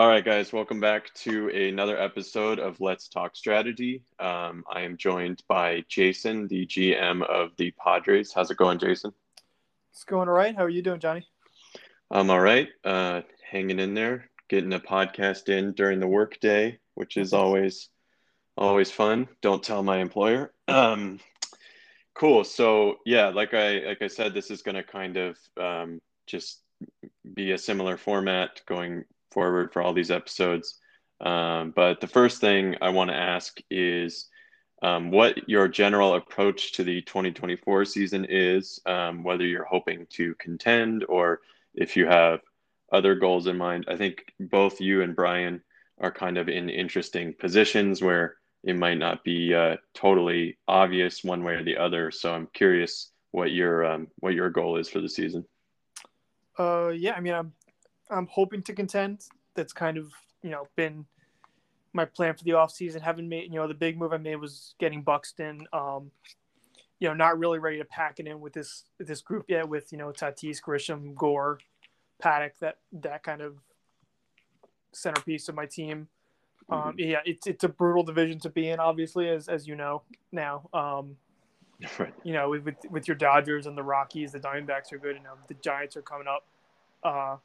All right, guys, welcome back to another episode of Let's Talk Strategy. Um, I am joined by Jason, the GM of the Padres. How's it going, Jason? It's going all right. How are you doing, Johnny? I'm all right. Uh, hanging in there, getting a podcast in during the workday, which is always always fun. Don't tell my employer. Um, cool. So yeah, like I like I said, this is going to kind of um, just be a similar format going forward for all these episodes. Um, but the first thing I want to ask is um, what your general approach to the 2024 season is, um, whether you're hoping to contend or if you have other goals in mind. I think both you and Brian are kind of in interesting positions where it might not be uh, totally obvious one way or the other. So I'm curious what your um, what your goal is for the season. Uh, yeah, I mean, I'm I'm hoping to contend. That's kind of you know been my plan for the off season. Haven't made you know the big move I made was getting Buxton. Um, you know, not really ready to pack it in with this with this group yet. With you know Tatis, Grisham, Gore, Paddock, that that kind of centerpiece of my team. Um, mm-hmm. yeah, it's it's a brutal division to be in, obviously, as as you know now. Um, right. You know, with, with your Dodgers and the Rockies, the Diamondbacks are good. You know, the Giants are coming up. Uh,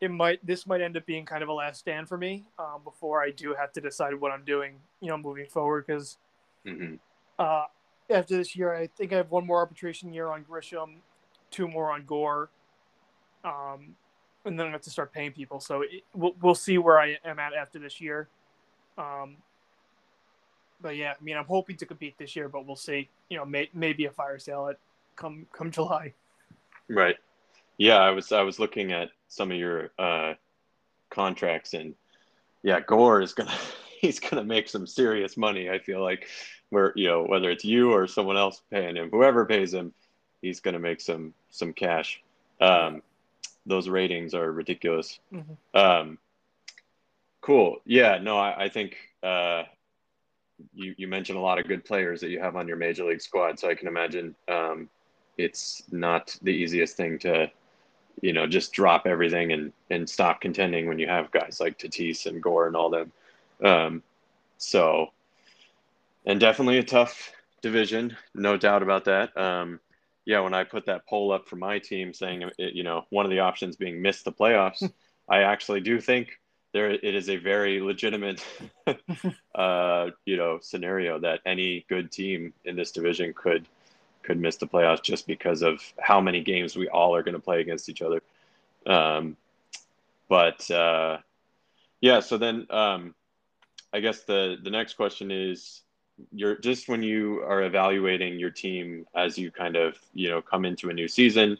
it might this might end up being kind of a last stand for me um, before I do have to decide what I'm doing, you know, moving forward. Because mm-hmm. uh, after this year, I think I have one more arbitration year on Grisham, two more on Gore, um, and then I have to start paying people. So it, we'll we'll see where I am at after this year. Um, but yeah, I mean, I'm hoping to compete this year, but we'll see. You know, may, maybe a fire sale at come come July. Right. Yeah, I was I was looking at some of your uh, contracts, and yeah, Gore is gonna he's gonna make some serious money. I feel like where you know whether it's you or someone else paying him, whoever pays him, he's gonna make some some cash. Um, those ratings are ridiculous. Mm-hmm. Um, cool. Yeah. No, I, I think uh, you you mentioned a lot of good players that you have on your major league squad, so I can imagine um, it's not the easiest thing to you know, just drop everything and and stop contending when you have guys like Tatis and Gore and all them. Um, so, and definitely a tough division, no doubt about that. Um, yeah, when I put that poll up for my team saying, you know, one of the options being miss the playoffs, I actually do think there it is a very legitimate, uh, you know, scenario that any good team in this division could could miss the playoffs just because of how many games we all are going to play against each other. Um, but uh, yeah, so then um, I guess the the next question is you're just when you are evaluating your team as you kind of you know come into a new season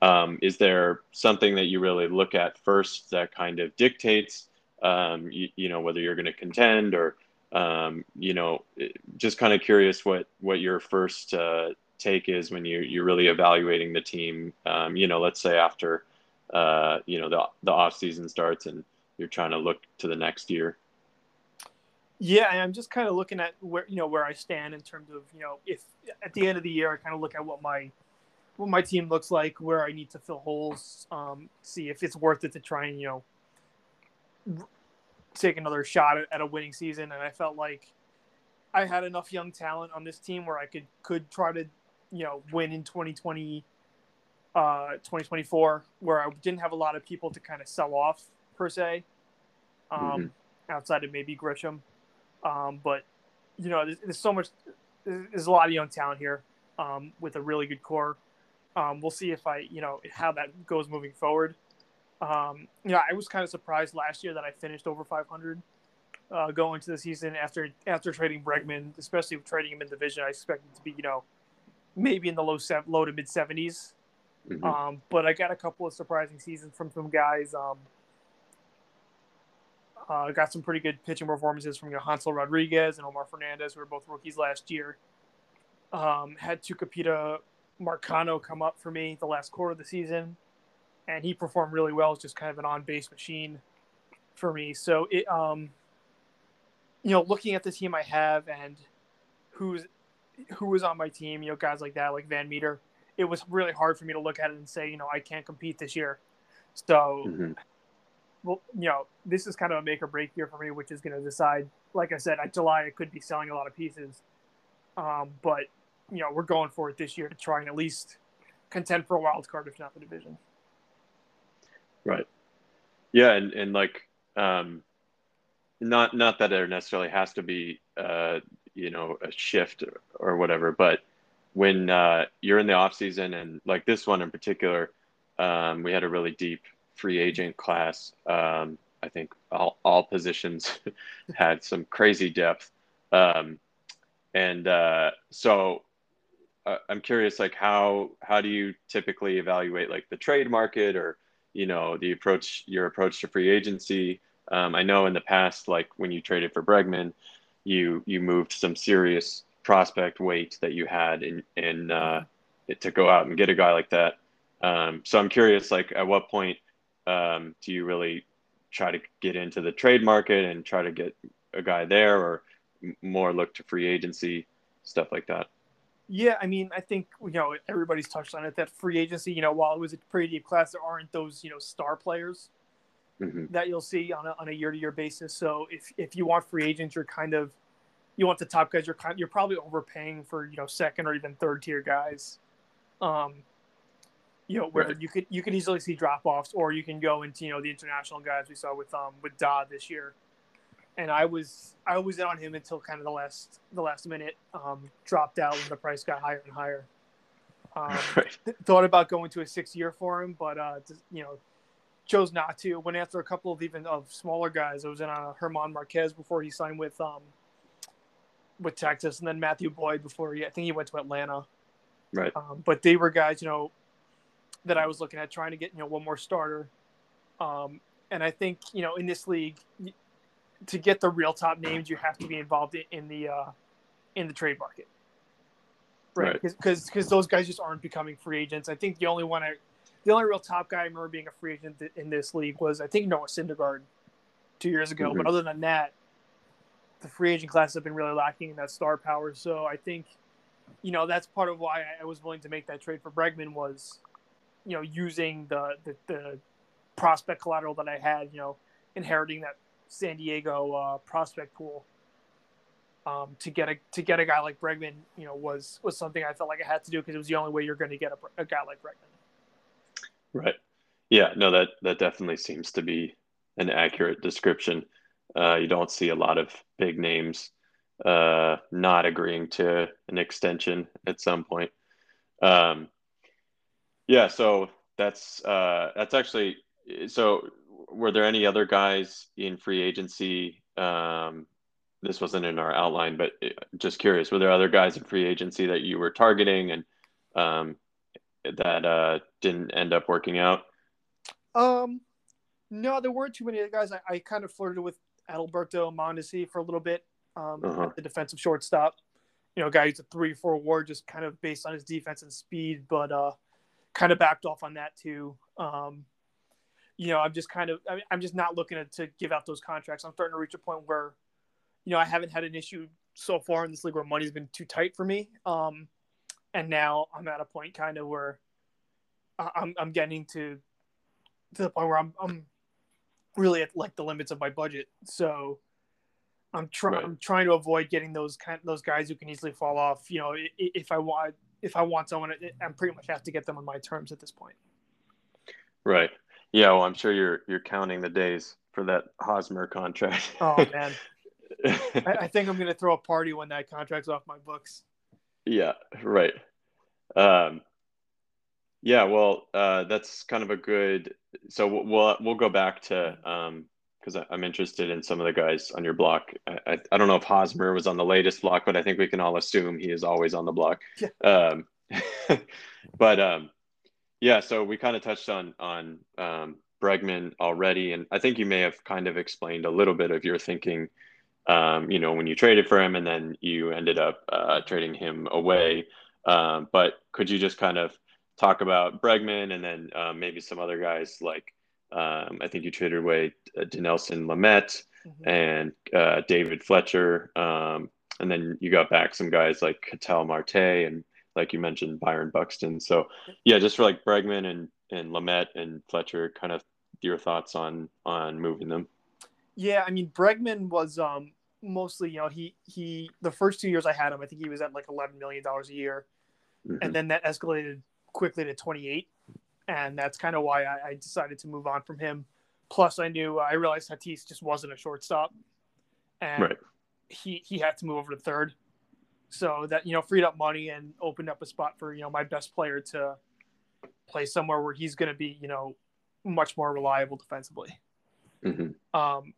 um, is there something that you really look at first that kind of dictates um, you, you, know whether you're going to contend or um, you know just kind of curious what what your first uh, take is when you you're really evaluating the team. Um, you know, let's say after uh, you know the the off season starts and you're trying to look to the next year. Yeah, I'm just kind of looking at where you know where I stand in terms of you know if at the end of the year I kind of look at what my what my team looks like, where I need to fill holes, um, see if it's worth it to try and you know take another shot at a winning season. And I felt like I had enough young talent on this team where I could could try to you know win in 2020 uh 2024 where i didn't have a lot of people to kind of sell off per se um mm-hmm. outside of maybe grisham. Um but you know there's, there's, so much there's a lot of young talent here um with a really good core. Um we'll see if i you know how that goes moving forward. Um you know i was kind of surprised last year that i finished over 500 uh, going into the season after after trading Bregman, especially trading him in division, I expected to be you know maybe in the low seven, low to mid 70s. Mm-hmm. Um, but I got a couple of surprising seasons from some guys. Um, uh, got some pretty good pitching performances from you know, Hansel Rodriguez and Omar Fernandez, who were both rookies last year. Um, had Tucupita Marcano come up for me the last quarter of the season, and he performed really well. It's just kind of an on base machine for me. So it, um, you know, looking at the team I have and who's who was on my team, you know, guys like that, like Van Meter, it was really hard for me to look at it and say, you know, I can't compete this year. So, mm-hmm. well, you know, this is kind of a make or break year for me, which is going to decide. Like I said, at July I could be selling a lot of pieces, um, but you know, we're going for it this year to try and at least contend for a wild card, if not the division. Right. Yeah, and and like, um, not not that there necessarily has to be, uh, you know, a shift or whatever, but when uh, you're in the off season and like this one in particular, um, we had a really deep free agent class. Um, I think all, all positions had some crazy depth. Um, and uh, so uh, I'm curious, like how, how do you typically evaluate like the trade market or, you know, the approach, your approach to free agency? Um, I know in the past, like when you traded for Bregman, you, you moved some serious prospect weight that you had in, in uh, to go out and get a guy like that. Um, so I'm curious, like at what point um, do you really try to get into the trade market and try to get a guy there, or more look to free agency stuff like that? Yeah, I mean, I think you know everybody's touched on it. That free agency, you know, while it was a pretty deep class, there aren't those you know star players mm-hmm. that you'll see on a, on a year to year basis. So if if you want free agents, you're kind of you want the top guys. You're kind you're probably overpaying for you know second or even third tier guys. Um, you know, where right. you could you could easily see drop offs, or you can go into you know the international guys we saw with um with Dodd this year. And I was I was in on him until kind of the last the last minute. Um, dropped out when the price got higher and higher. Um, right. th- thought about going to a six year for him, but uh, you know, chose not to. Went after a couple of even of smaller guys. I was in on German Marquez before he signed with um with Texas, and then Matthew Boyd before he I think he went to Atlanta. Right. Um, but they were guys, you know, that I was looking at trying to get you know one more starter. Um, and I think you know in this league, to get the real top names, you have to be involved in the uh, in the trade market, right? Because right. because those guys just aren't becoming free agents. I think the only one I, the only real top guy I remember being a free agent in this league was I think Noah Syndergaard two years ago. Mm-hmm. But other than that, the free agent class have been really lacking in that star power. So I think, you know, that's part of why I was willing to make that trade for Bregman was you know, using the, the, the prospect collateral that I had, you know, inheriting that San Diego uh, prospect pool. Um, to get a to get a guy like Bregman, you know, was was something I felt like I had to do because it was the only way you're going to get a, a, guy like Bregman. Right. Yeah. No. That that definitely seems to be an accurate description. Uh, you don't see a lot of big names uh, not agreeing to an extension at some point. Um, yeah, so that's uh, that's actually so. Were there any other guys in free agency? Um, this wasn't in our outline, but uh, just curious, were there other guys in free agency that you were targeting and um, that uh, didn't end up working out? Um, no, there weren't too many other guys. I, I kind of flirted with Adalberto Mondesi for a little bit, um, uh-huh. the defensive shortstop. You know, guy who's a three four war, just kind of based on his defense and speed, but uh, kind of backed off on that too. Um, you know, I'm just kind of, I am just not looking to, to, give out those contracts. I'm starting to reach a point where, you know, I haven't had an issue so far in this league where money's been too tight for me. Um, and now I'm at a point kind of where I'm, I'm getting to, to the point where I'm, I'm really at like the limits of my budget. So I'm trying, right. I'm trying to avoid getting those kind, those guys who can easily fall off. You know, if I want, if I want someone, I'm pretty much have to get them on my terms at this point. Right. Yeah. Well, I'm sure you're you're counting the days for that Hosmer contract. oh man, I, I, think I'm going to throw a party when that contract's off my books. Yeah. Right. Um, yeah. Well, uh, that's kind of a good. So we'll we'll go back to um, because I'm interested in some of the guys on your block. I, I, don't know if Hosmer was on the latest block, but I think we can all assume he is always on the block. Yeah. Um, but um, yeah, so we kind of touched on on um, Bregman already, and I think you may have kind of explained a little bit of your thinking. Um, you know, when you traded for him, and then you ended up uh, trading him away. Um, but could you just kind of talk about Bregman and then uh, maybe some other guys like um, I think you traded away uh, Dinelson Lamet mm-hmm. and uh, David Fletcher. Um, and then you got back some guys like Ketel Marte and like you mentioned, Byron Buxton. So yeah, just for like Bregman and, and Lamet and Fletcher, kind of your thoughts on on moving them? Yeah, I mean Bregman was um mostly you know he he the first two years I had him I think he was at like eleven million dollars a year, mm-hmm. and then that escalated quickly to twenty eight, and that's kind of why I, I, decided to move on from him. Plus, I knew I realized Tatis just wasn't a shortstop, and right. he he had to move over to third, so that you know freed up money and opened up a spot for you know my best player to play somewhere where he's going to be you know much more reliable defensively. Mm-hmm. Um,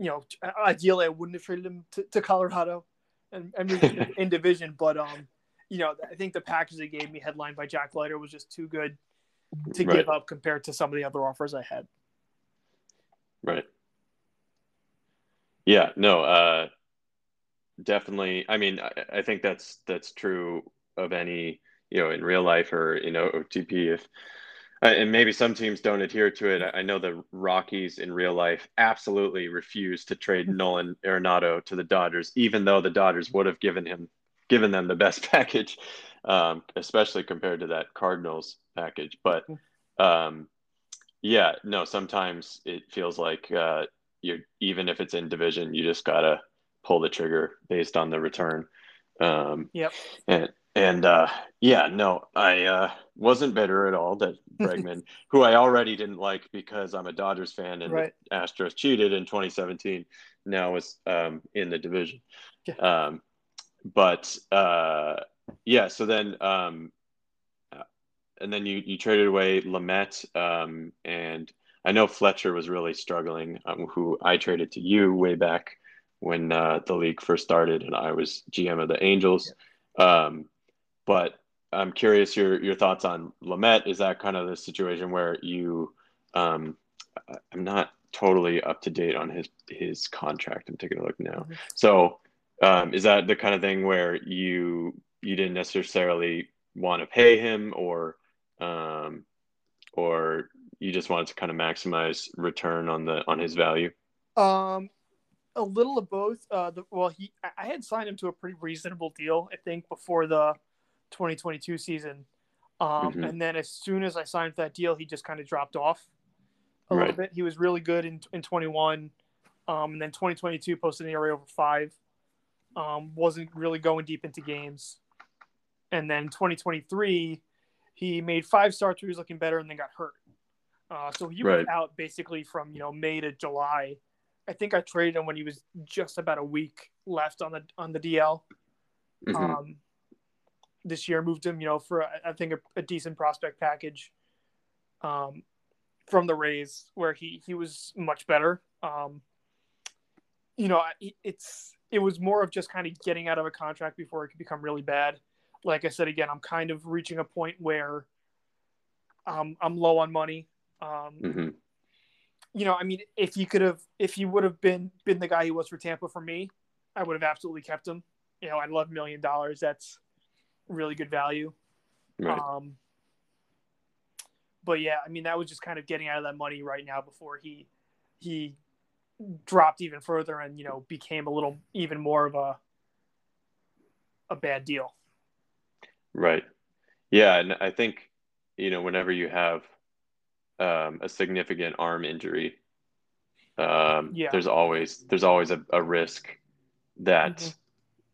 you know, ideally I wouldn't have traded him to, to Colorado and, and in division, but um, you know, I think the package they gave me, headlined by Jack Leiter, was just too good to right. give up compared to some of the other offers I had. Right. Yeah. No. Uh, definitely. I mean, I, I think that's that's true of any you know in real life or you know OTP if uh, and maybe some teams don't adhere to it. I know the Rockies in real life absolutely refuse to trade mm-hmm. Nolan Arenado to the Dodgers, even though the Dodgers would have given him given them the best package, um, especially compared to that Cardinals package. But mm-hmm. um, yeah, no, sometimes it feels like uh, you even if it's in division, you just gotta pull the trigger based on the return. Um, yep. And and uh, yeah, no, I uh, wasn't bitter at all that Bregman, who I already didn't like because I'm a Dodgers fan and right. the Astros cheated in 2017, now is um, in the division. Yeah. Um, but uh, yeah, so then um, uh, and then you you traded away Lamet, um, and I know Fletcher was really struggling, um, who I traded to you way back when uh, the league first started, and I was GM of the Angels. Yeah. Um, but I'm curious your your thoughts on Lamet. Is that kind of the situation where you? Um, I'm not totally up to date on his his contract. I'm taking a look now. Mm-hmm. So, um, is that the kind of thing where you you didn't necessarily want to pay him, or um, or you just wanted to kind of maximize return on the on his value? Um, a little of both. Uh, the, well, he I had signed him to a pretty reasonable deal, I think, before the 2022 season. Um, mm-hmm. And then as soon as I signed that deal, he just kind of dropped off a right. little bit. He was really good in, in 21. Um, and then 2022 posted an ERA over five. Um, wasn't really going deep into games. And then 2023, he made five starts. He was looking better and then got hurt. Uh, so he right. was out basically from you know May to July. I think I traded him when he was just about a week left on the on the DL. Mm-hmm. Um, this year. Moved him, you know, for I think a, a decent prospect package um, from the Rays, where he he was much better. Um, you know, it's it was more of just kind of getting out of a contract before it could become really bad. Like I said again, I'm kind of reaching a point where um, I'm low on money. Um, mm-hmm. You know, I mean, if you could have, if you would have been been the guy he was for Tampa for me, I would have absolutely kept him. You know, I'd love million dollars. That's really good value. Right. Um, but yeah, I mean that was just kind of getting out of that money right now before he he dropped even further and you know became a little even more of a a bad deal. Right. Yeah, and I think you know whenever you have um, a significant arm injury, um, yeah. there's always there's always a, a risk that mm-hmm.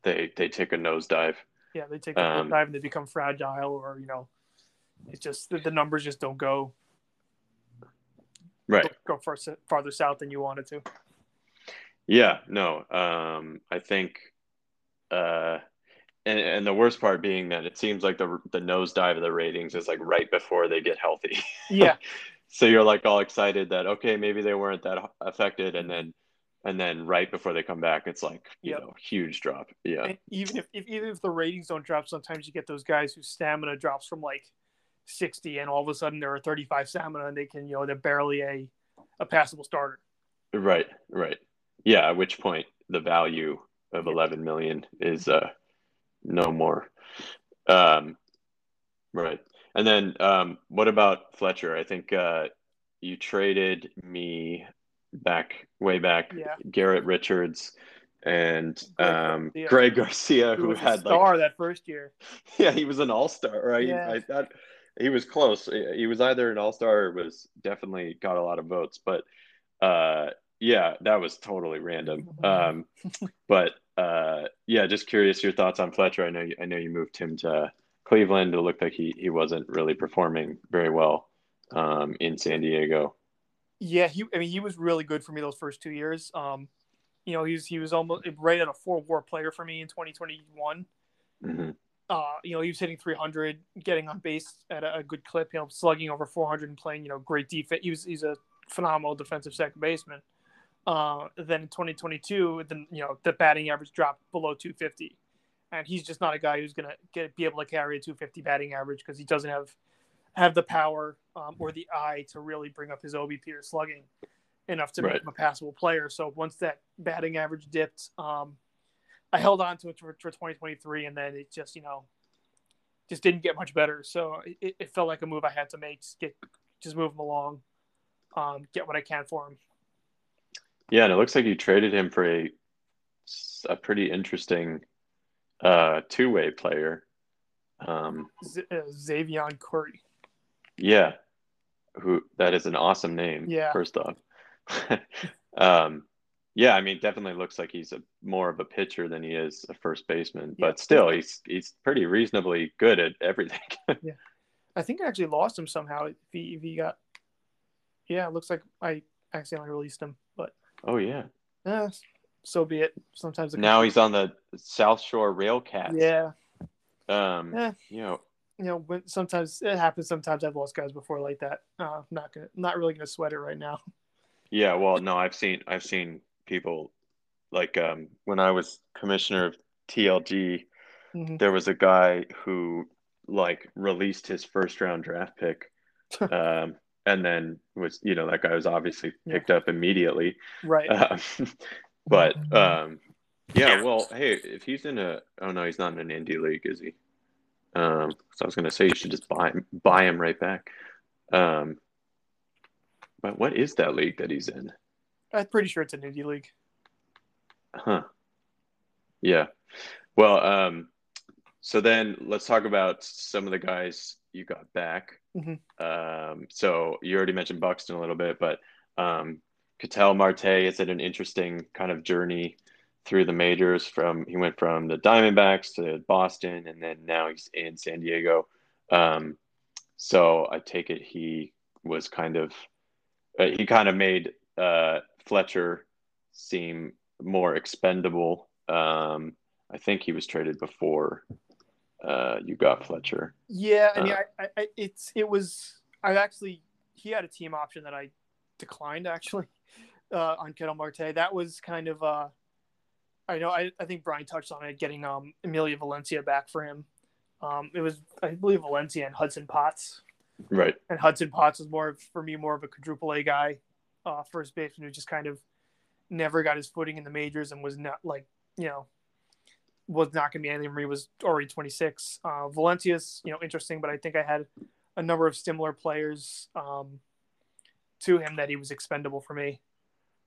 they they take a nosedive yeah, they take a um, dive and they become fragile, or you know, it's just the, the numbers just don't go right go far, farther south than you wanted to. Yeah, no, um, I think, uh, and and the worst part being that it seems like the the nosedive of the ratings is like right before they get healthy. Yeah. so you're like all excited that okay maybe they weren't that affected and then and then right before they come back, it's like you yep. know huge drop. Yeah. And even if, if even if the ratings don't drop, sometimes you get those guys whose stamina drops from like sixty, and all of a sudden they're a thirty-five stamina, and they can you know they're barely a a passable starter. Right. Right. Yeah. At which point the value of eleven million is uh no more. Um, right. And then um, what about Fletcher? I think uh, you traded me back way back, yeah. Garrett Richards and Greg um, Garcia. Greg Garcia, who, who had star like that first year. Yeah, he was an all star, right? Yeah. I thought he was close. He was either an all star or was definitely got a lot of votes. But uh, yeah, that was totally random. Um, but uh, yeah, just curious your thoughts on Fletcher. I know you, I know you moved him to Cleveland. It looked like he he wasn't really performing very well um, in San Diego. Yeah, he. I mean, he was really good for me those first two years. Um, you know, he's he was almost right at a four WAR player for me in 2021. Mm-hmm. Uh, you know, he was hitting 300, getting on base at a, a, good clip. You know, slugging over 400 and playing you know great defense. He was he's a phenomenal defensive second baseman. Uh, then in 2022, then you know the batting average dropped below 250, and he's just not a guy who's gonna get be able to carry a 250 batting average because he doesn't have have the power um, or the eye to really bring up his OBP or slugging enough to right. make him a passable player. So once that batting average dipped, um, I held on to it for, for 2023, and then it just you know just didn't get much better. So it, it felt like a move I had to make, just get just move him along, um, get what I can for him. Yeah, and it looks like you traded him for a a pretty interesting uh, two way player. Um, Z- uh, Xzavion Curry. Yeah, who that is an awesome name. Yeah. First off, um, yeah, I mean, definitely looks like he's a more of a pitcher than he is a first baseman, yeah. but still, he's he's pretty reasonably good at everything. yeah, I think I actually lost him somehow. If he if he got, yeah, it looks like I accidentally released him, but Oh yeah. Yeah, so be it. Sometimes now he's on the South Shore Railcats. Yeah. Um. Yeah. You know. You know, when sometimes it happens. Sometimes I've lost guys before like that. Uh, not gonna, not really gonna sweat it right now. Yeah. Well, no, I've seen, I've seen people like um when I was commissioner of TLG, mm-hmm. there was a guy who like released his first round draft pick. um, and then was you know that guy was obviously picked yeah. up immediately right um, but um yeah well hey if he's in a oh no he's not in an indie league is he um so i was gonna say you should just buy buy him right back. Um but what is that league that he's in? I'm pretty sure it's an indie league. Huh. Yeah. Well um so then let's talk about some of the guys you got back. Mm-hmm. Um, so you already mentioned Buxton a little bit, but um, Ketel Marte is at an interesting kind of journey through the majors. From he went from the Diamondbacks to Boston, and then now he's in San Diego. Um, so I take it he was kind of uh, he kind of made uh, Fletcher seem more expendable. Um, I think he was traded before uh, you got Fletcher. Yeah, I mean, uh, I, I, it's it was I actually he had a team option that I declined actually uh, on Ketel Marte. That was kind of uh, I know I, I think Brian touched on it, getting um Emilia Valencia back for him. Um, it was I believe Valencia and Hudson Potts. Right. And Hudson Potts was more for me more of a quadruple A guy, uh, first baseman who just kind of never got his footing in the majors and was not like you know was not going to be anything for me was already 26. Uh, Valencia's, you know, interesting, but I think I had a number of similar players um, to him that he was expendable for me.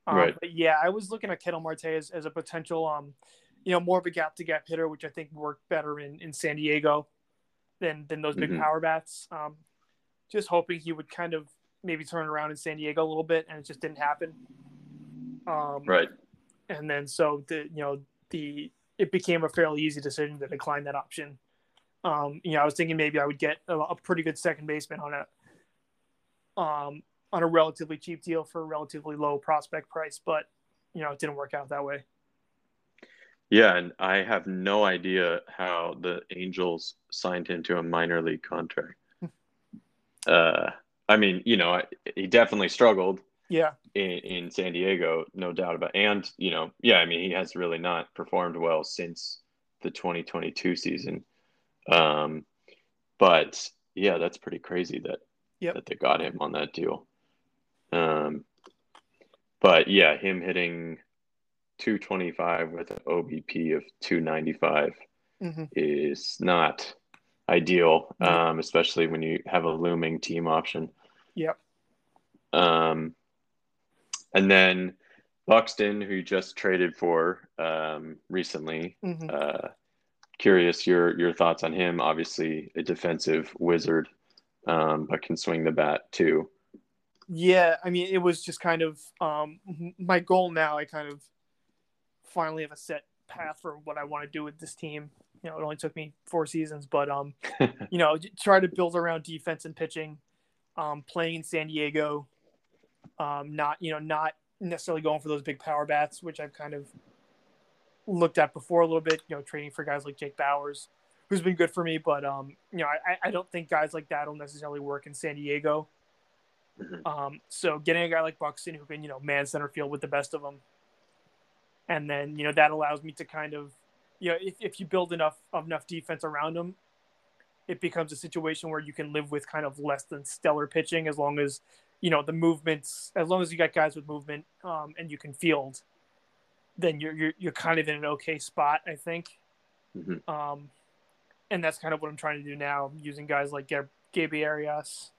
Um, right. But yeah, I was looking at Ketel Marte as, as a potential, um, you know, more of a gap to gap hitter, which I think worked better in, in San Diego than than those big mm-hmm. power bats. Um, just hoping he would kind of maybe turn around in San Diego a little bit, and it just didn't happen. Um, right. And then so the you know the it became a fairly easy decision to decline that option. Um, you know, I was thinking maybe I would get a, a pretty good second baseman on a um, on a relatively cheap deal for a relatively low prospect price, but you know, it didn't work out that way. Yeah, and I have no idea how the Angels signed him to a minor league contract. uh, I mean, you know, he definitely struggled yeah in, in San Diego, no doubt about. And you know, yeah, I mean, he has really not performed well since the 2022 season. Um, but yeah, that's pretty crazy that yep. that they got him on that deal. Um, but yeah, him hitting 225 with an OBP of 295 mm-hmm. is not ideal, um, especially when you have a looming team option. Yep. Um, and then Buxton, who just traded for um, recently. Mm-hmm. Uh, curious your your thoughts on him. Obviously, a defensive wizard. um, but can swing the bat too. Yeah, I mean, it was just kind of um, my goal now. I kind of finally have a set path for what I want to do with this team. You know, it only took me four seasons, but um, you know, try to build around defense and pitching. Um, playing in San Diego, um, not you know, not necessarily going for those big power bats, which I've kind of looked at before a little bit. You know, training for guys like Jake Bauers, who's been good for me, but um, you know, I, I don't think guys like that will necessarily work in San Diego. Mm-hmm. Um, so getting a guy like Buxton who can you know man center field with the best of them, and then you know that allows me to kind of you know if, if you build enough enough defense around him, it becomes a situation where you can live with kind of less than stellar pitching as long as you know the movements as long as you got guys with movement um, and you can field then you're, you're you're kind of in an okay spot i think mm-hmm. um, and that's kind of what i'm trying to do now using guys like Gabe Arias,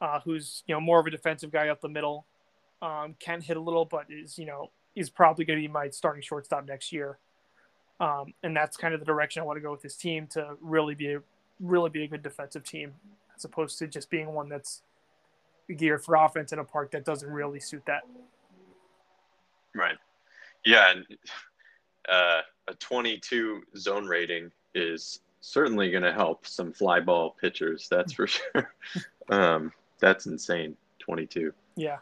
uh, who's you know more of a defensive guy up the middle um, can hit a little but is you know he's probably going to be my starting shortstop next year um, and that's kind of the direction i want to go with this team to really be a really be a good defensive team as opposed to just being one that's geared for offense in a park that doesn't really suit that. Right. Yeah, and uh, a 22 zone rating is certainly going to help some fly ball pitchers. That's for sure. um, that's insane. 22. Yeah.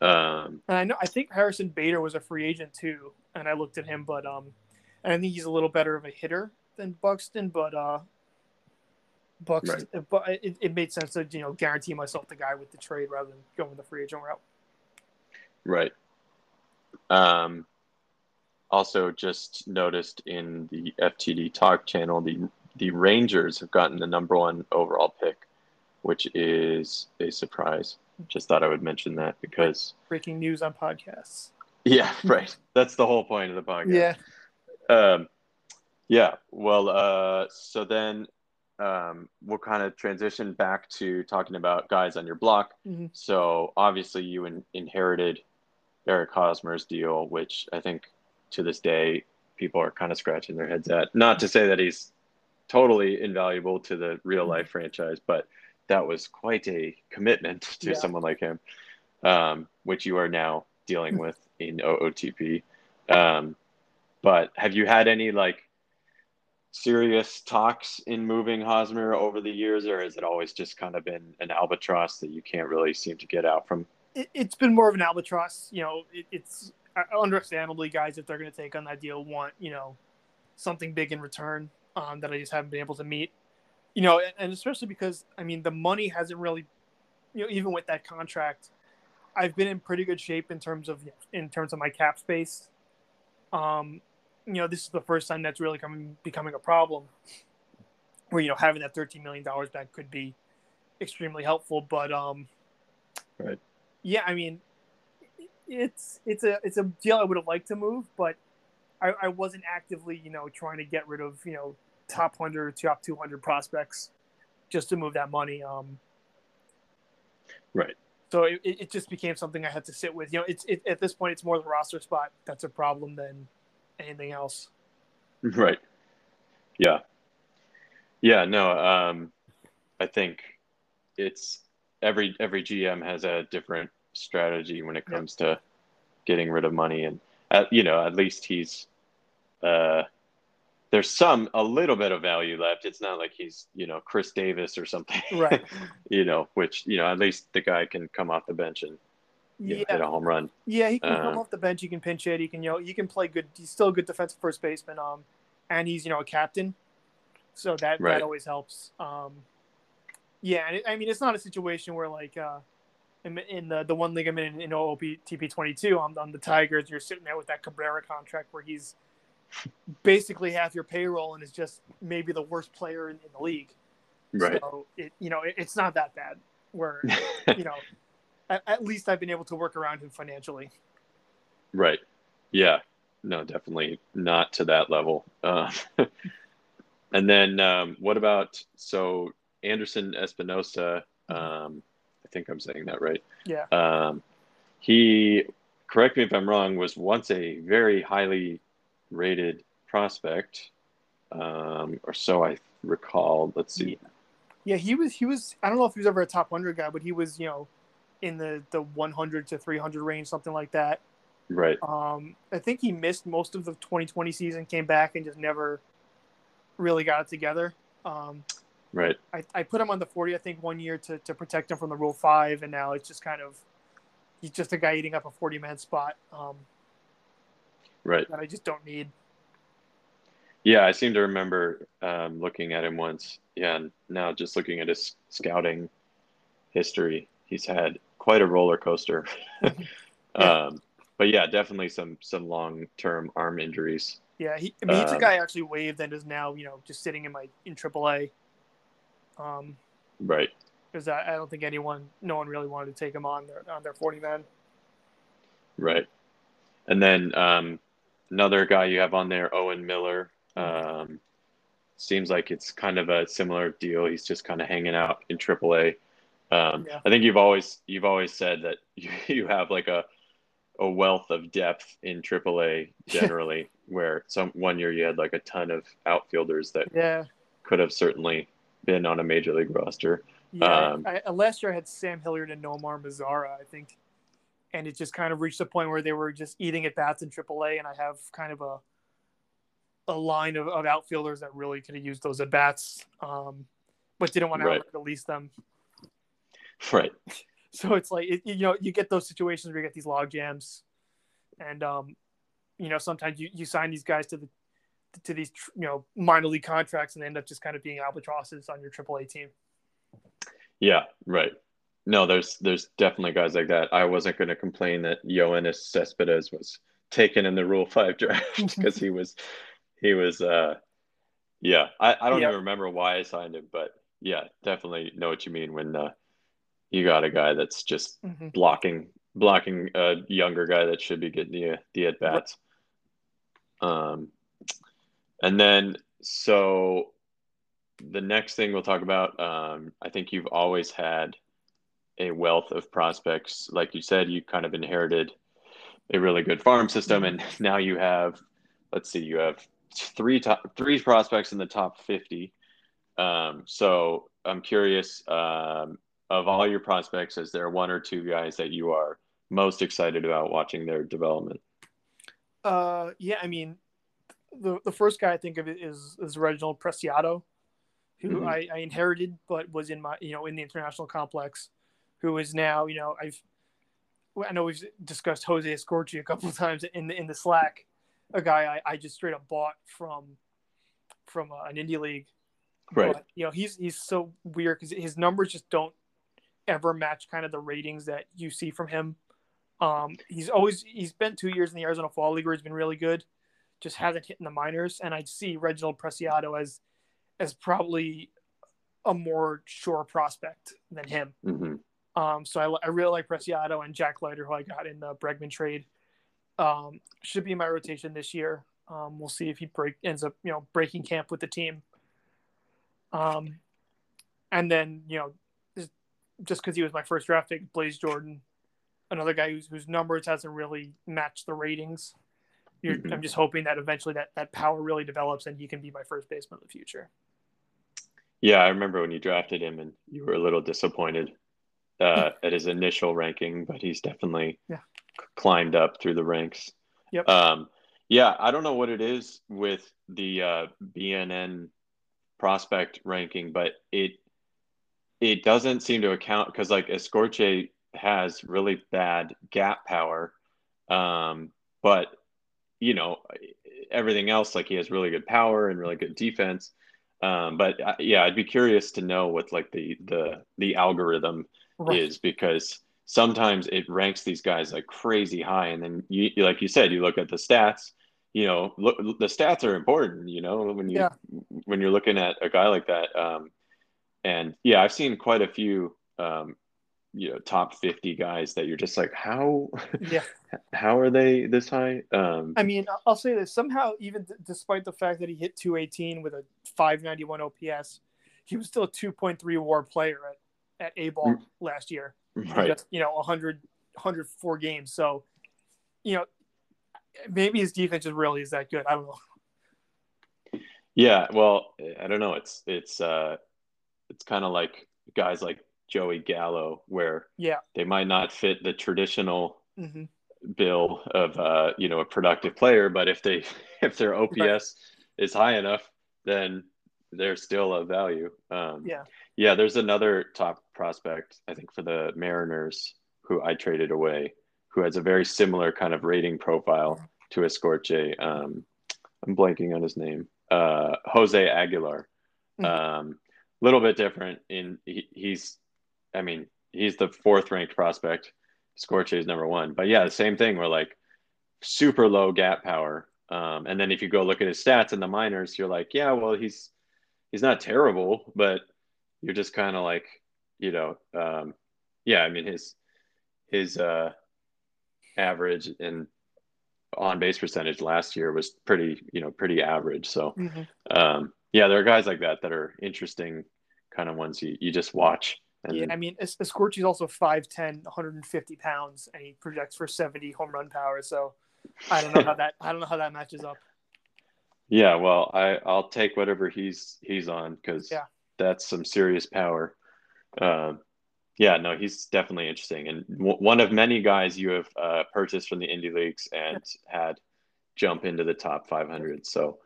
Um, and I know I think Harrison Bader was a free agent too, and I looked at him, but um, and I think he's a little better of a hitter than Buxton, but uh, Bucks, right. but it, it made sense to you know guarantee myself the guy with the trade rather than going the free agent route. Right. Um, also, just noticed in the FTD Talk channel, the the Rangers have gotten the number one overall pick, which is a surprise. Just thought I would mention that because breaking news on podcasts. Yeah, right. That's the whole point of the podcast. Yeah. Um, yeah. Well, uh, so then um, we'll kind of transition back to talking about guys on your block. Mm-hmm. So obviously, you in, inherited Eric Hosmer's deal, which I think to this day people are kind of scratching their heads at. Not to say that he's totally invaluable to the real mm-hmm. life franchise, but that was quite a commitment to yeah. someone like him, um, which you are now dealing with in OOTP. Um, but have you had any like serious talks in moving Hosmer over the years, or has it always just kind of been an albatross that you can't really seem to get out from? It, has been more of an albatross. You know, it, it's uh, understandably, guys, if they're going to take on that deal, want you know something big in return um, that I just haven't been able to meet. You know, and, and especially because I mean the money hasn't really, you know, even with that contract, I've been in pretty good shape in terms of in terms of my cap space. Um, you know, this is the first time that's really coming becoming a problem. Where you know having that thirteen million dollars back could be extremely helpful, but um, right. Yeah, I mean, it's it's a it's a deal I would have liked to move, but I, I wasn't actively you know trying to get rid of you know top hundred top two hundred prospects just to move that money. Um, right. So it, it just became something I had to sit with. You know, it's it, at this point it's more the roster spot that's a problem than anything else. Right. Yeah. Yeah. No. Um, I think it's every every GM has a different strategy when it comes yep. to getting rid of money, and at, you know, at least he's uh, there's some a little bit of value left. It's not like he's you know Chris Davis or something, right? you know, which you know at least the guy can come off the bench and yeah. hit a home run. Yeah, he can uh, come off the bench. He can pinch hit. He can you know he can play good. He's still a good defensive first baseman. Um, and he's you know a captain, so that right. that always helps. Um, yeah, and it, I mean it's not a situation where like uh, in, in the the one league I'm in in OOP TP22 on on the Tigers, you're sitting there with that Cabrera contract where he's basically half your payroll and is just maybe the worst player in, in the league. Right. So it you know it, it's not that bad. Where you know at, at least I've been able to work around him financially. Right. Yeah. No, definitely not to that level. Uh, and then um, what about so Anderson Espinoza? Um, I think I'm saying that right. Yeah. Um, he, correct me if I'm wrong, was once a very highly rated prospect, um, or so I recall. Let's see. Yeah, he was. He was. I don't know if he was ever a top hundred guy, but he was. You know, in the the 100 to 300 range, something like that. Right. Um, I think he missed most of the 2020 season, came back and just never really got it together. Um, right. I, I put him on the 40, I think, one year to, to protect him from the Rule 5, and now it's just kind of, he's just a guy eating up a 40 man spot. Um, right. That I just don't need. Yeah, I seem to remember um, looking at him once. Yeah, and now just looking at his scouting history, he's had quite a roller coaster. yeah. um, but yeah, definitely some some long term arm injuries. Yeah, he, I mean, he's um, a guy I actually waived and is now you know just sitting in my in AAA. Um, right. Because I, I don't think anyone, no one really wanted to take him on their on their forty man. Right. And then um, another guy you have on there, Owen Miller. Um, seems like it's kind of a similar deal. He's just kind of hanging out in AAA. Um, yeah. I think you've always you've always said that you, you have like a a wealth of depth in AAA generally, where some one year you had like a ton of outfielders that yeah. could have certainly been on a major league roster. Yeah, um, I, last year I had Sam Hilliard and Nomar Mazara, I think, and it just kind of reached a point where they were just eating at bats in AAA, and I have kind of a a line of, of outfielders that really could have used those at bats, um, but didn't want to right. release them. Right. So it's like it, you know you get those situations where you get these log jams, and um, you know sometimes you, you sign these guys to the to these you know minor league contracts and they end up just kind of being albatrosses on your AAA team. Yeah, right. No, there's there's definitely guys like that. I wasn't going to complain that Yoenis Cespedes was taken in the Rule Five draft because he was he was uh yeah I, I don't even remember why I signed him, but yeah, definitely know what you mean when uh, you got a guy that's just mm-hmm. blocking blocking a younger guy that should be getting the the at bats. Um, and then so the next thing we'll talk about, um, I think you've always had a wealth of prospects. Like you said, you kind of inherited a really good farm system, and now you have, let's see, you have three top three prospects in the top fifty. Um, so I'm curious. Um, of all your prospects, is there one or two guys that you are most excited about watching their development? Uh, yeah, I mean, the the first guy I think of is is Reginald Preciado, who mm-hmm. I, I inherited but was in my you know in the international complex, who is now you know I've I know we've discussed Jose Escorchi a couple of times in the in the Slack, a guy I, I just straight up bought from from uh, an indie league. Right. But, you know he's he's so weird because his numbers just don't ever match kind of the ratings that you see from him. Um, he's always he's been two years in the Arizona Fall League where he's been really good, just hasn't hit in the minors. And I see Reginald Preciado as as probably a more sure prospect than him. Mm-hmm. Um, so I, I really like Preciado and Jack Leiter, who I got in the Bregman trade. Um, should be in my rotation this year. Um, we'll see if he break ends up you know breaking camp with the team. Um, and then you know just because he was my first draft pick, Blaze Jordan, another guy whose whose numbers hasn't really matched the ratings. Mm-hmm. I'm just hoping that eventually that that power really develops and he can be my first baseman in the future. Yeah, I remember when you drafted him and you were a little disappointed uh, at his initial ranking, but he's definitely yeah. climbed up through the ranks. Yep. Um, yeah, I don't know what it is with the uh, BNN prospect ranking, but it it doesn't seem to account because like Escorche has really bad gap power, um, but you know everything else like he has really good power and really good defense. Um, but uh, yeah, I'd be curious to know what like the the the algorithm right. is because sometimes it ranks these guys like crazy high, and then you like you said, you look at the stats. You know, look, the stats are important. You know, when you yeah. when you're looking at a guy like that. Um, and yeah, I've seen quite a few, um, you know, top 50 guys that you're just like, how, yeah, how are they this high? Um, I mean, I'll say this somehow, even th- despite the fact that he hit 218 with a 591 OPS, he was still a 2.3 war player at, at A ball mm. last year. Right. Just, you know, 100, 104 games. So, you know, maybe his defense is really is that good. I don't know. Yeah, well, I don't know. It's it's uh, it's kind of like guys like Joey Gallo, where yeah, they might not fit the traditional hmm bill of uh, you know a productive player, but if they if their OPS Right. is high enough, then they're still of value. Um, yeah, yeah, there's another top prospect, I think, for the Mariners who I traded away, who has a very similar kind of rating profile to Escorche. Um, I'm blanking on his name. Uh, Jose Aguilar. Mhm. Um, little bit different in he, he's, I mean, he's the fourth ranked prospect. Scorche is number one, but yeah, the same thing. We're like super low gap power. Um, and then if you go look at his stats in the minors, you're like, yeah, well, he's he's not terrible, but you're just kind of like, you know, um, yeah. I mean, his his uh, average and on base percentage last year was pretty, you know, pretty average. So, hmm um, yeah, there are guys like that that are interesting, kind of ones you, you just watch. And yeah. I mean, Es- Escorchi's also 5'10", 150 pounds, and he projects for seventy home run power. So I don't know how that I don't know how that matches up. Yeah, well, I I'll take whatever he's he's on because Yeah. that's some serious power. Um, yeah, no, he's definitely interesting, and w- one of many guys you have uh, purchased from the indie leagues and had jump into the top 500. So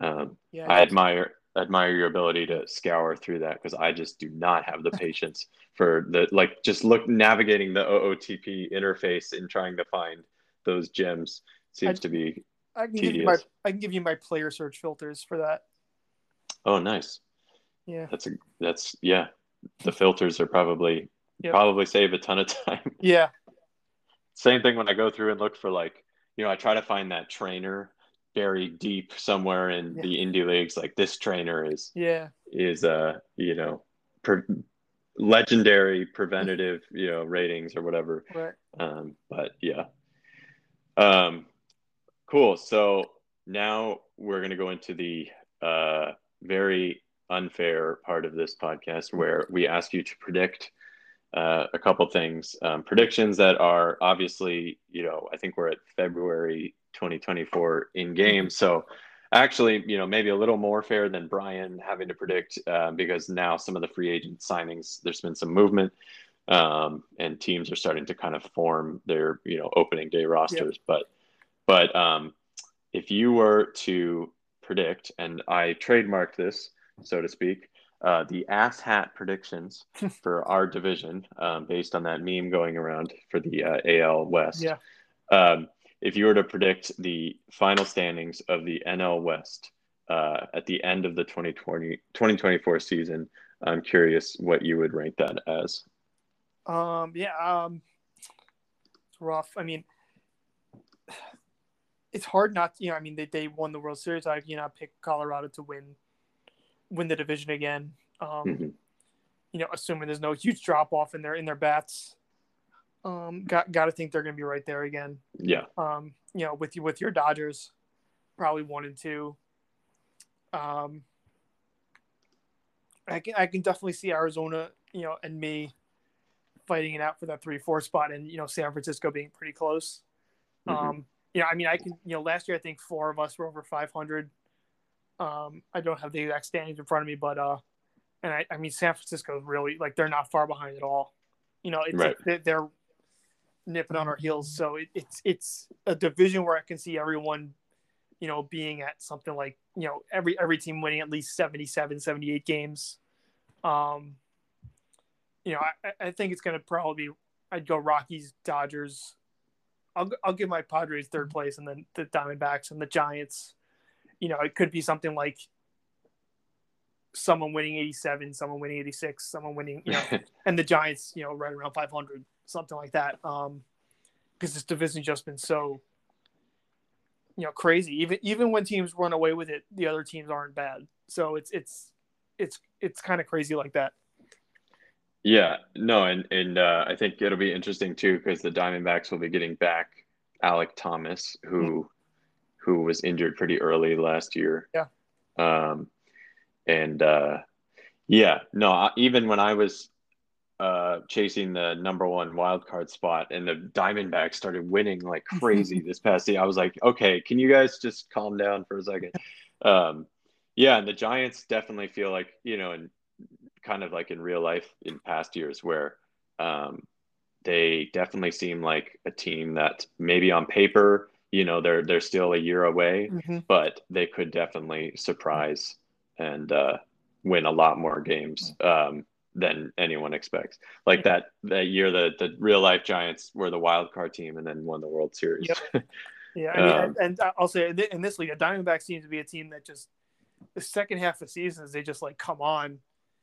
um, Yeah, I admire admire your ability to scour through that because I just do not have the patience for the like just look navigating the OOTP interface and trying to find those gems seems I- to be I can give you my. I can give you my player search filters for that. oh nice Yeah, that's a that's yeah the filters are probably Yep. probably save a ton of time yeah, same thing when I go through and look for like you know I try to find that trainer buried deep somewhere in Yeah. the indie leagues like this trainer is yeah, is uh you know pre- legendary preventative you know ratings or whatever right. um but yeah um cool. So now we're going to go into the uh very unfair part of this podcast where we ask you to predict uh, a couple things. Um, predictions that are obviously you know i think we're at february 2024 in game. So actually you know maybe a little more fair than brian having to predict uh, because now some of the free agent signings there's been some movement um, and teams are starting to kind of form their you know opening day rosters. But but um, if you were to predict and i trademarked this so to speak uh, the ass hat predictions for our division um, based on that meme going around for the uh, al west Yeah. um, if you were to predict the final standings of the NL West uh, at the end of the 2020, 2024 season, I'm curious what you would rank that as. Um, yeah, um, it's rough. I mean, it's hard not. You know, I mean, they, they won the World Series. I you know pick Colorado to win win the division again. Um, Mhm. you know, assuming there's no huge drop off in their in their bats. Um, got got to think they're going to be right there again. Yeah. Um, you know, with you with your Dodgers, probably one and two. Um, I can I can definitely see Arizona, you know, and me fighting it out for that three four spot, and you know, San Francisco being pretty close. Mhm. Um, you know, I mean, I can, you know, last year I think four of us were over 500. Um, I don't have the exact standings in front of me, but uh, and I, I mean, San Francisco really like they're not far behind at all. You know, it's Right. they- they're nipping on our heels, so it, it's it's a division where I can see everyone, you know, being at something like you know every every team winning at least 77, 78 games. Um, you know, I, I think it's going to probably be I'd go Rockies, Dodgers. I'll I'll give my Padres third place, and then the Diamondbacks and the Giants. You know, it could be something like someone winning 87, someone winning 86, someone winning, you know, and the Giants, you know, right around 500, something like that. Um, because this division just been so, you know, crazy. Even even when teams run away with it, the other teams aren't bad. So it's it's it's it's kind of crazy like that. Yeah. No, and and uh, I think it'll be interesting too because the Diamondbacks will be getting back Alek Thomas, who who was injured pretty early last year. Yeah. Um, and uh, yeah, no, I, even when I was uh, chasing the number one wild card spot and the Diamondbacks started winning like crazy this past year, I was like, okay, can you guys just calm down for a second? Um, yeah, and the Giants definitely feel like, you know, and kind of like in real life in past years where um, they definitely seem like a team that maybe on paper, you know, they're they're still a year away, Mhm. but they could definitely surprise and uh, win a lot more games um, than anyone expects. Like that that year, the the real life Giants were the wild card team and then won the World Series. Yeah, I mean, Um, and, say in this league, the Diamondbacks seem to be a team that just the second half of seasons they just like come on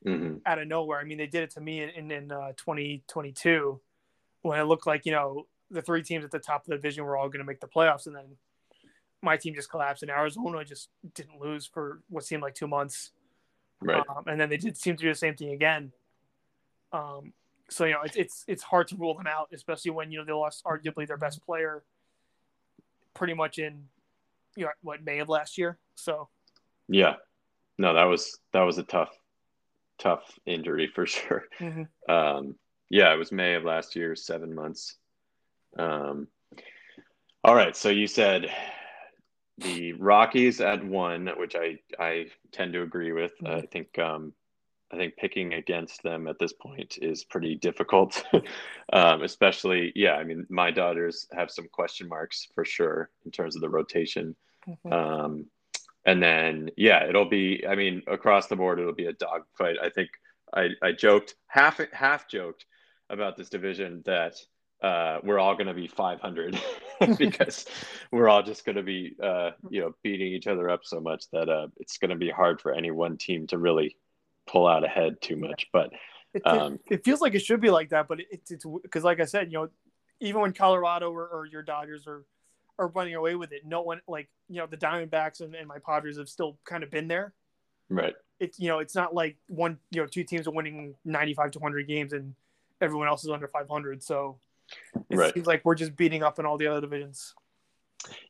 hmm out of nowhere. I mean, they did it to me in in, in uh, 2022 when it looked like you know the three teams at the top of the division were all going to make the playoffs, and then my team just collapsed, and Arizona just didn't lose for what seemed like two months. Right. Um, and then they did seem to do the same thing again. Um, so you know it's it's it's hard to rule them out, especially when you know they lost arguably their best player, pretty much in you know what May of last year. So Yeah. No, that was that was a tough, tough injury for sure. mhm. Um, yeah, it was May of last year, seven months. Um, all right, so you said the Rockies at one, which I I tend to agree with. I think um, I think picking against them at this point is pretty difficult, um, especially yeah. I mean, my Dodgers have some question marks for sure in terms of the rotation. Mhm. Um, and then yeah, it'll be. I mean, across the board, it'll be a dogfight. I think I I joked half half joked about this division that uh, we're all going to be 500 because we're all just going to be uh, you know beating each other up so much that uh, it's going to be hard for any one team to really pull out ahead too much. But It, it- Um, it, feels like it should be like that, but it, it's because, like I said, you know, even when Colorado or, or your Dodgers are are running away with it, no one like you know the Diamondbacks and, and my Padres have still kind of been there. right, It's you know it's not like one you know two teams are winning ninety five to hundred games and everyone else is under five hundred. So it Right. seems like we're just beating up in all the other divisions.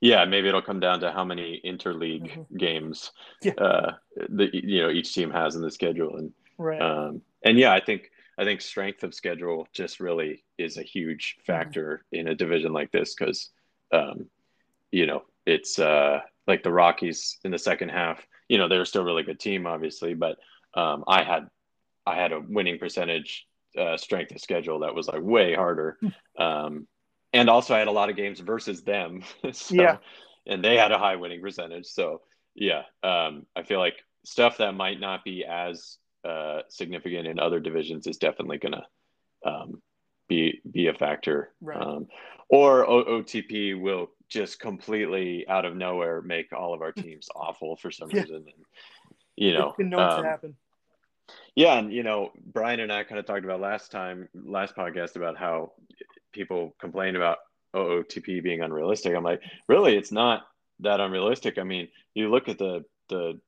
yeah, maybe it'll come down to how many interleague Mhm. games Yeah. uh, the you know each team has in the schedule and Right. Um, and yeah, I think I think strength of schedule just really is a huge Mm-hmm. factor in a division like this because, um, you know, it's uh, like the Rockies in the second half. You know, they're still a really good team, obviously, but um, I had I had a winning percentage uh, strength of schedule that was like way harder, um, and also I had a lot of games versus them. so, Yeah. and they had a high winning percentage. So yeah, um, I feel like stuff that might not be as uh, significant in other divisions is definitely going to um, be be a factor. Right. Um, or o- OTP will just completely out of nowhere make all of our teams awful for some Yeah. reason. And, you know, it's been known um, to happen. yeah, and you know, Brian and I kind of talked about last time, last podcast about how people complain about OOTP being unrealistic. I'm like, really, it's not that unrealistic. I mean, you look at the the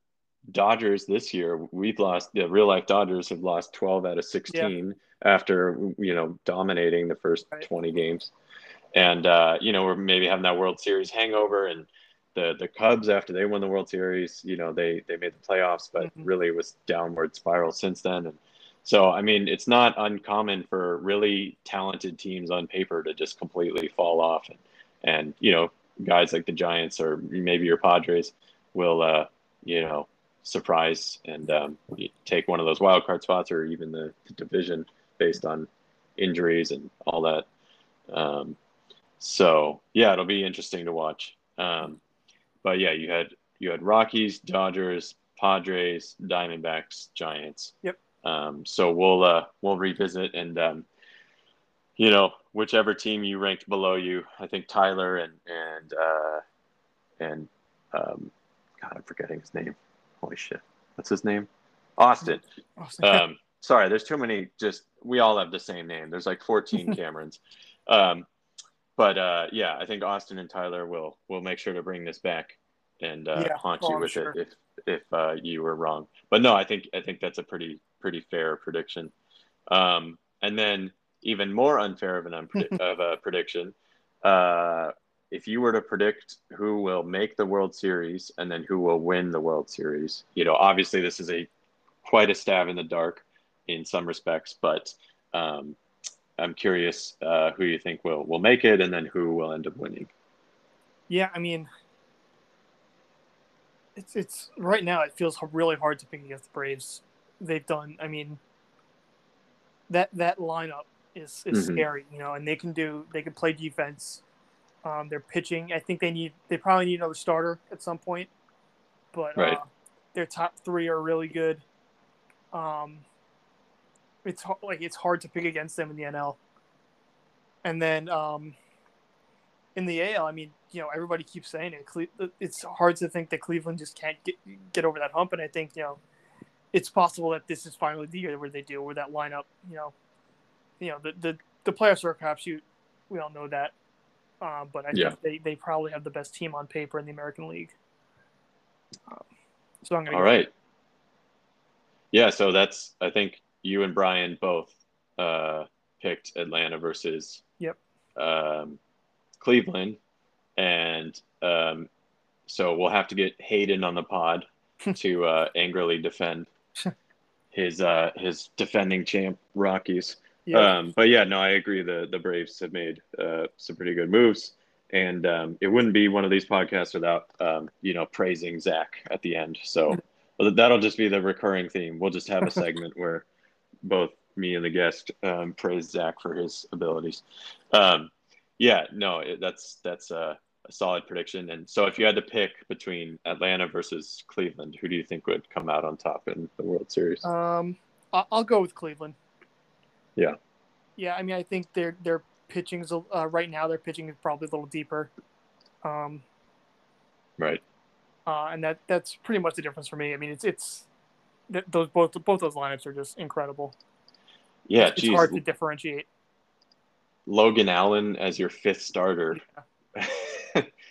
Dodgers this year. We've lost the real life Dodgers have lost 12 out of 16 after you know dominating the first Right. 20 games, and uh, you know we're maybe having that World Series hangover and. The, the Cubs after they won the World Series, you know they they made the playoffs, but Mhm. really it was downward spiral since then. And so, I mean, it's not uncommon for really talented teams on paper to just completely fall off. And, and you know, guys like the Giants or maybe your Padres will, uh, you know, surprise and um, take one of those wild card spots or even the, the division based on injuries and all that. Um, so, yeah, it'll be interesting to watch. Um, but yeah, you had you had Rockies, Dodgers, Padres, Diamondbacks, Giants. Yep. Um, so we'll uh, we'll revisit and um, you know whichever team you ranked below you. I think Tyler and and uh, and um, God, I'm forgetting his name. Holy shit, what's his name? Austin. Um, sorry, there's too many. Just we all have the same name. There's like 14 Camerons. Um, but uh, yeah, I think Austin and Tyler will will make sure to bring this back and uh, Yeah. haunt Oh, you with sure. it if if uh, you were wrong. But no, I think I think that's a pretty pretty fair prediction. Um, and then even more unfair of an unpre- of a prediction. Uh, if you were to predict who will make the World Series and then who will win the World Series, you know, obviously this is a quite a stab in the dark in some respects, but um, I'm curious uh, who you think will will make it and then who will end up winning. Yeah, I mean, it's it's right now. It feels really hard to pick against the Braves. They've done. I mean, that that lineup is is Mhm. scary, you know, and they can do they can play defense. Um, they're pitching. I think they need they probably need another starter at some point, but Right. uh, their top three are really good. Um, it's like it's hard to pick against them in the NL. And then um, in the AL, I mean, you know, everybody keeps saying it. It's hard to think that Cleveland just can't get get over that hump, and I think you know, it's possible that this is finally the year where they do, where that lineup, you know, you know, the the, the playoffs are a crapshoot. We all know that, um, but I Yeah. think they, they probably have the best team on paper in the American League. Um, so I'm gonna All right. Yeah, so that's I think you and Brian both uh, picked Atlanta versus Yep. um, Cleveland, and um, so we'll have to get Hayden on the pod to uh, angrily defend his uh, his defending champ Rockies. Yeah. Um, but yeah, no, I agree. The the Braves have made uh, some pretty good moves, and um, it wouldn't be one of these podcasts without um, you know praising Zach at the end. So that'll just be the recurring theme. We'll just have a segment where both me and the guest um, praise Zach for his abilities. Um, yeah, no, it, that's that's a, a solid prediction. And so, if you had to pick between Atlanta versus Cleveland, who do you think would come out on top in the World Series? Um, I'll go with Cleveland. Yeah. Yeah, I mean, I think their their pitching's uh, right now. Their pitching is probably a little deeper, um, right. uh, and that that's pretty much the difference for me. I mean, it's it's th- those both both those lineups are just incredible. Yeah, it's geez, hard to differentiate. Logan Allen as your fifth starter.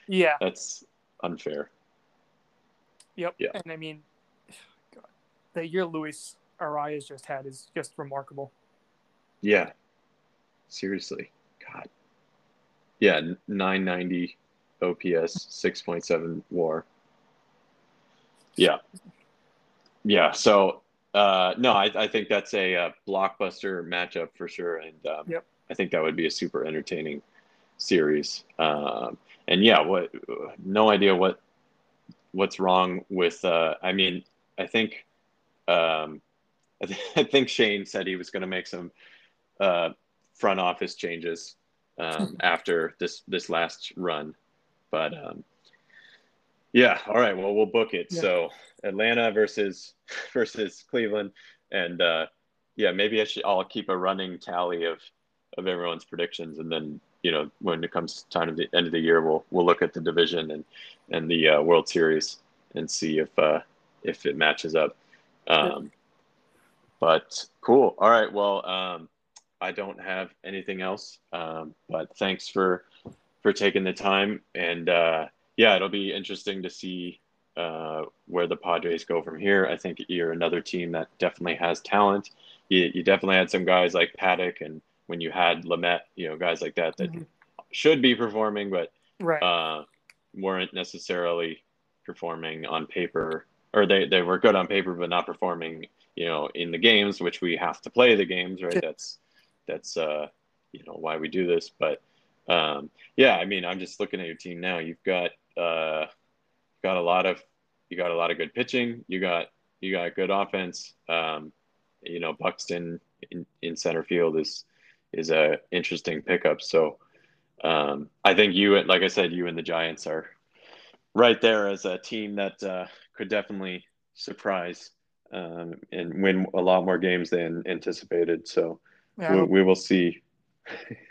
Yeah. That's unfair. Yep. Yeah. And I mean, God, the year Luis Arias just had is just remarkable. Yeah. Seriously. God. Yeah, 990 OPS, 6.7 WAR. Yeah. Yeah. So, uh, no, I, I think that's a, uh blockbuster matchup for sure, and um, Yep. I think that would be a super entertaining series. Um, and yeah, what? No idea what what's wrong with. Uh, I mean, I think um, I, th- I think Shane said he was going to make some uh, front office changes um, after this this last run, but um, yeah, all right. Well, we'll book it. Yeah. So Atlanta versus versus Cleveland, and uh, yeah, maybe I should. I'll keep a running tally of of everyone's predictions, and then you know when it comes time to the end of the year, we'll we'll look at the division and and the uh, World Series and see if uh, if it matches up. Um, but cool. All right. Well, um, I don't have anything else. Um, but thanks for for taking the time. And uh, yeah, it'll be interesting to see uh, where the Padres go from here. I think you're another team that definitely has talent. You, you definitely had some guys like Paddack, and when you had Lamet, you know, guys like that that Mhm. should be performing, but Right. uh, weren't necessarily performing on paper, or they, they were good on paper, but not performing, you know, in the games, which we have to play the games, right? That's, that's, uh, you know, why we do this. But, um, yeah, I mean, I'm just looking at your team now. You've got, uh, got a lot of, you got a lot of good pitching. You got, you got good offense. Um, you know, Buxton in, in center field is, is a interesting pickup. So, um, I think you, and like I said, you and the Giants are right there as a team that uh, could definitely surprise um, and win a lot more games than anticipated. So Yeah, we, we will see.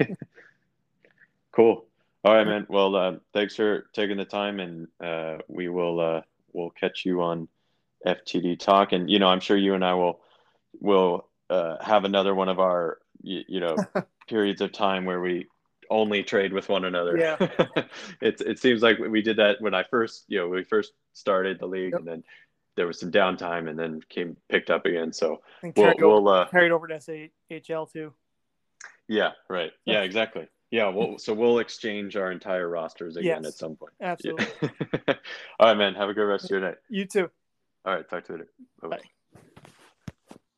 cool. All right, man. Well, uh, thanks for taking the time, and uh, we will uh, we'll catch you on FTD Talk, and you know, I'm sure you and I will will uh, have another one of our you, you know periods of time where we only trade with one another. Yeah. it it seems like we did that when I first you know we first started the league, Yep. and then there was some downtime, and then came picked up again. So and we'll over, we'll uh, carried over to SAHL too. yeah right yeah exactly yeah we'll, so we'll exchange our entire rosters again Yes. at some point. Absolutely. Yeah. All right, man. Have a good rest of your night. You too. All right, talk to you later. Bye. Bye.